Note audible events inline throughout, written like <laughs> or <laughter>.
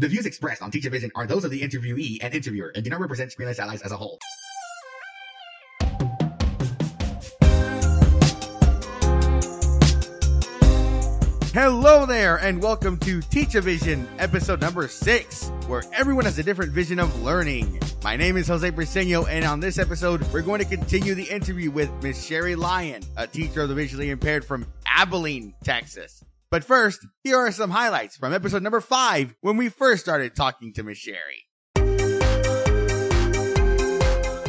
The views expressed on Teach a Vision are those of the interviewee and interviewer and do not represent Screenless Allies as a whole. Hello there, and welcome to Teach a Vision, episode number six, where everyone has a different vision of learning. My name is Jose Briseño, and on this episode, we're going to continue the interview with Miss Sherry Lyon, a teacher of the visually impaired from Abilene, Texas. But first, here are some highlights from episode number five when we first started talking to Miss Sherry.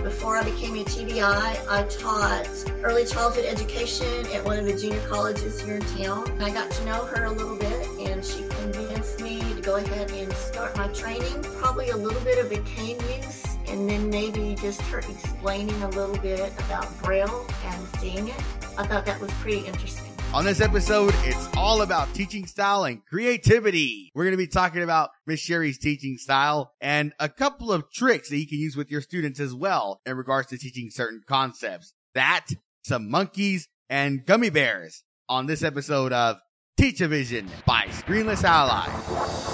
Before I became a TVI, I taught early childhood education at one of the junior colleges here in town. I got to know her a little bit, and she convinced me to go ahead and start my training. Probably a little bit of a cane use, and then maybe just her explaining a little bit about Braille and seeing it. I thought that was pretty interesting. On this episode, it's all about teaching style and creativity. We're going to be talking about Miss Sherry's teaching style and a couple of tricks that you can use with your students as well in regards to teaching certain concepts. That, some monkeys, and gummy bears on this episode of Teach a Vision by Screenless Ally.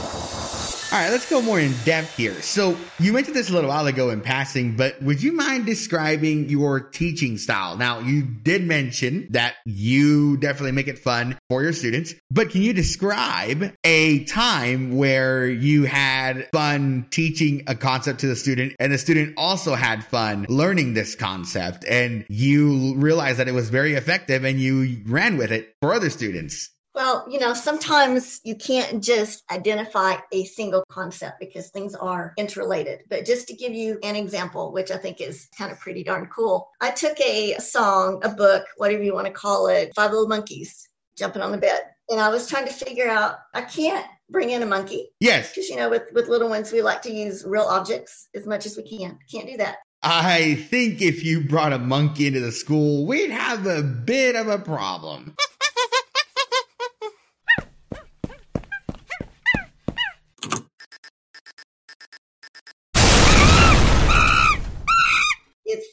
All right, let's go more in depth here. So you mentioned this a little while ago in passing, but would you mind describing your teaching style? Now, you did mention that you definitely make it fun for your students, but can you describe a time where you had fun teaching a concept to the student and the student also had fun learning this concept and you realized that it was very effective and you ran with it for other students? Well, you know, sometimes you can't just identify a single concept because things are interrelated. But just to give you an example, which I think is kind of pretty darn cool, I took a song, a book, whatever you want to call it, Five Little Monkeys Jumping on the Bed. And I was trying to figure out, I can't bring in a monkey. Yes. Because, you know, with, with little ones, we like to use real objects as much as we can. Can't do that. I think if you brought a monkey into the school, we'd have a bit of a problem. <laughs>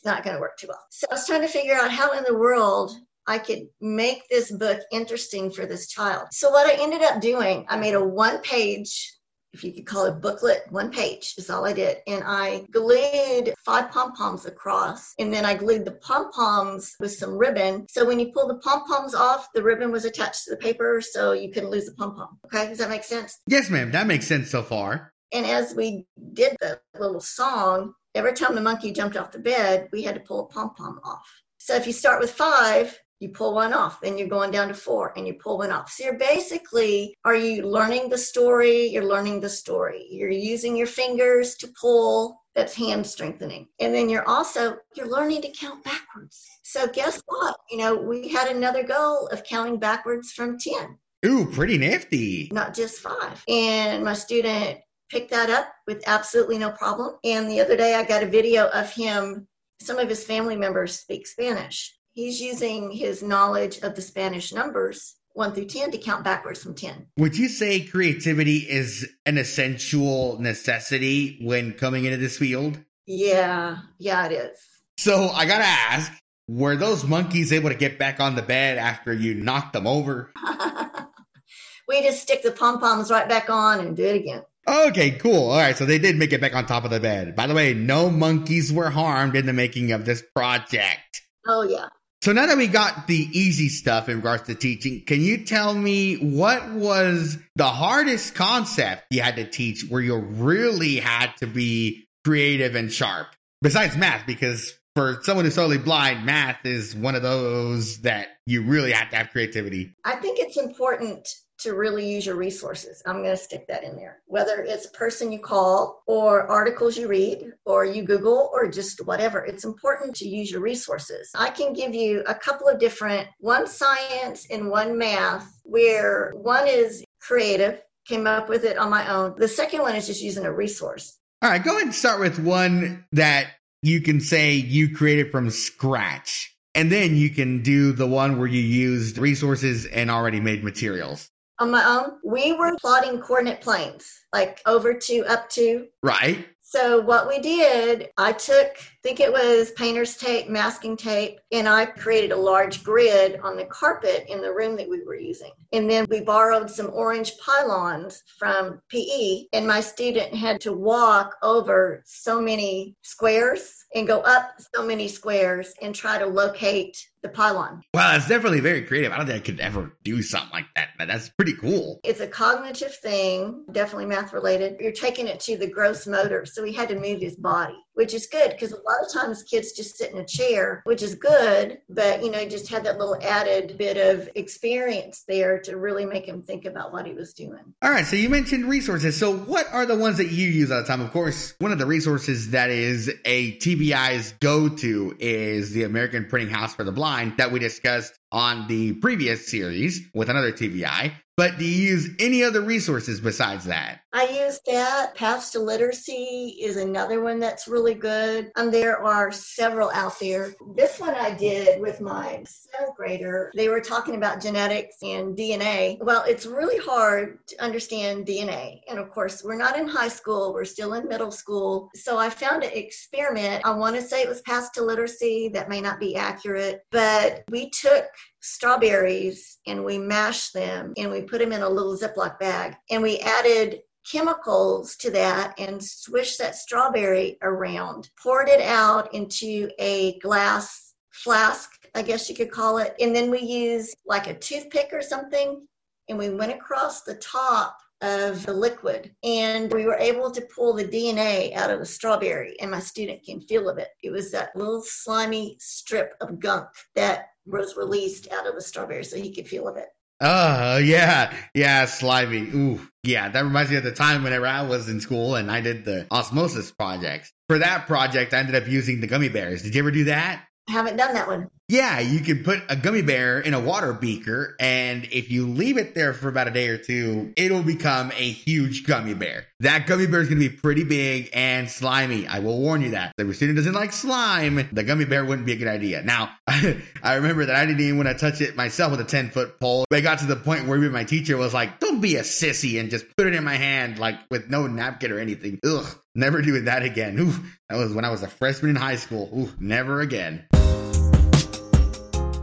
it's not going to work too well. So I was trying to figure out how in the world I could make this book interesting for this child. So what I ended up doing, I made a one page if you could call it booklet, one page is all I did. And I glued five pom poms across, and then I glued the pom poms with some ribbon. So when you pull the pom poms off, the ribbon was attached to the paper, so you couldn't lose the pom pom. Okay, does that make sense? Yes, ma'am. That makes sense so far. And as we did the little song, every time the monkey jumped off the bed, we had to pull a pom pom off. So if you start with five, you pull one off, then you're going down to four and you pull one off. So you're basically, are you learning the story? You're learning the story. You're using your fingers to pull. That's hand strengthening. And then you're also, you're learning to count backwards. So guess what? You know, we had another goal of counting backwards from 10. Ooh, pretty nifty. Not just five. And my student picked that up with absolutely no problem. And the other day I got a video of him, some of his family members speak Spanish. He's using his knowledge of the Spanish numbers, one through 10, to count backwards from 10. Would you say creativity is an essential necessity when coming into this field? Yeah, yeah, it is. So I gotta ask, were those monkeys able to get back on the bed after you knocked them over? <laughs> we just stick the pom poms right back on and do it again. Okay, cool. All right, so they did make it back on top of the bed. By the way, no monkeys were harmed in the making of this project. Oh, yeah. So now that we got the easy stuff in regards to teaching, can you tell me what was the hardest concept you had to teach where you really had to be creative and sharp? Besides math, because for someone who's totally blind, math is one of those that you really have to have creativity. I think it's important to really use your resources. I'm going to stick that in there. Whether it's a person you call or articles you read or you Google or just whatever, it's important to use your resources. I can give you a couple of different one science and one math, where one is creative, came up with it on my own. The second one is just using a resource. All right, go ahead and start with one that you can say you created from scratch. And then you can do the one where you used resources and already made materials on my own. We were plotting coordinate planes, like over to, up to. Right. So what we did, I took think it was painter's tape, masking tape, and I created a large grid on the carpet in the room that we were using. And then we borrowed some orange pylons from PE, and my student had to walk over so many squares and go up so many squares and try to locate the pylon. Well, it's definitely very creative. I don't think I could ever do something like that, but that's pretty cool. It's a cognitive thing, definitely math related. You're taking it to the gross motor. So he had to move his body, which is good because a lot of times kids just sit in a chair, which is good, but you know, just had that little added bit of experience there to really make him think about what he was doing. All right. So you mentioned resources. So what are the ones that you use all the time? Of course, one of the resources that is a TVI's go to is the American Printing House for the Blind that we discussed on the previous series with another TVI, But do you use any other resources besides that? I use that. Paths to Literacy is another one that's really good. And there are several out there. This one I did with my seventh grader. They were talking about genetics and DNA. Well, it's really hard to understand DNA. And of course, we're not in high school, we're still in middle school. So I found an experiment. I want to say it was Paths to Literacy. That may not be accurate, but we took strawberries and we mashed them and we put them in a little Ziploc bag and we added chemicals to that and swished that strawberry around, poured it out into a glass flask, I guess you could call it. And then we used like a toothpick or something and we went across the top of the liquid and we were able to pull the DNA out of the strawberry and my student can feel of it. It was that little slimy strip of gunk that was released out of the strawberry so he could feel of it. Oh, yeah. Yeah, slimy. Ooh. Yeah, that reminds me of the time whenever I was in school and I did the osmosis projects. For that project, I ended up using the gummy bears. Did you ever do that? I haven't done that one. Yeah, you can put a gummy bear in a water beaker, and if you leave it there for about a day or two, it'll become a huge gummy bear. That gummy bear is going to be pretty big and slimy. I will warn you that. If your student doesn't like slime, the gummy bear wouldn't be a good idea. Now, <laughs> I remember that I didn't even want to touch it myself with a 10 foot pole. But I got to the point where my teacher was like, don't be a sissy and just put it in my hand, like with no napkin or anything. Ugh, never doing that again. Ooh, that was when I was a freshman in high school. Ooh, never again.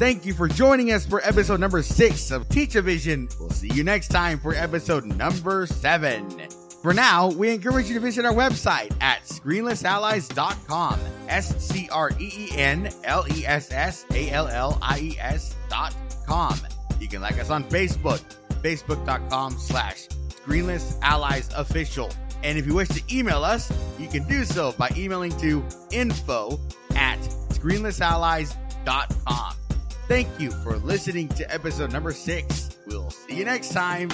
Thank you for joining us for episode number six of Teach-O-Vision. We'll see you next time for episode number seven. For now, we encourage you to visit our website at screenlessallies.com. S C R E E N L E S S A L L I E S.com. You can like us on Facebook, facebook.com slash screenless allies official. And if you wish to email us, you can do so by emailing to info at screenlessallies.com. Thank you for listening to episode number six. We'll see you next time.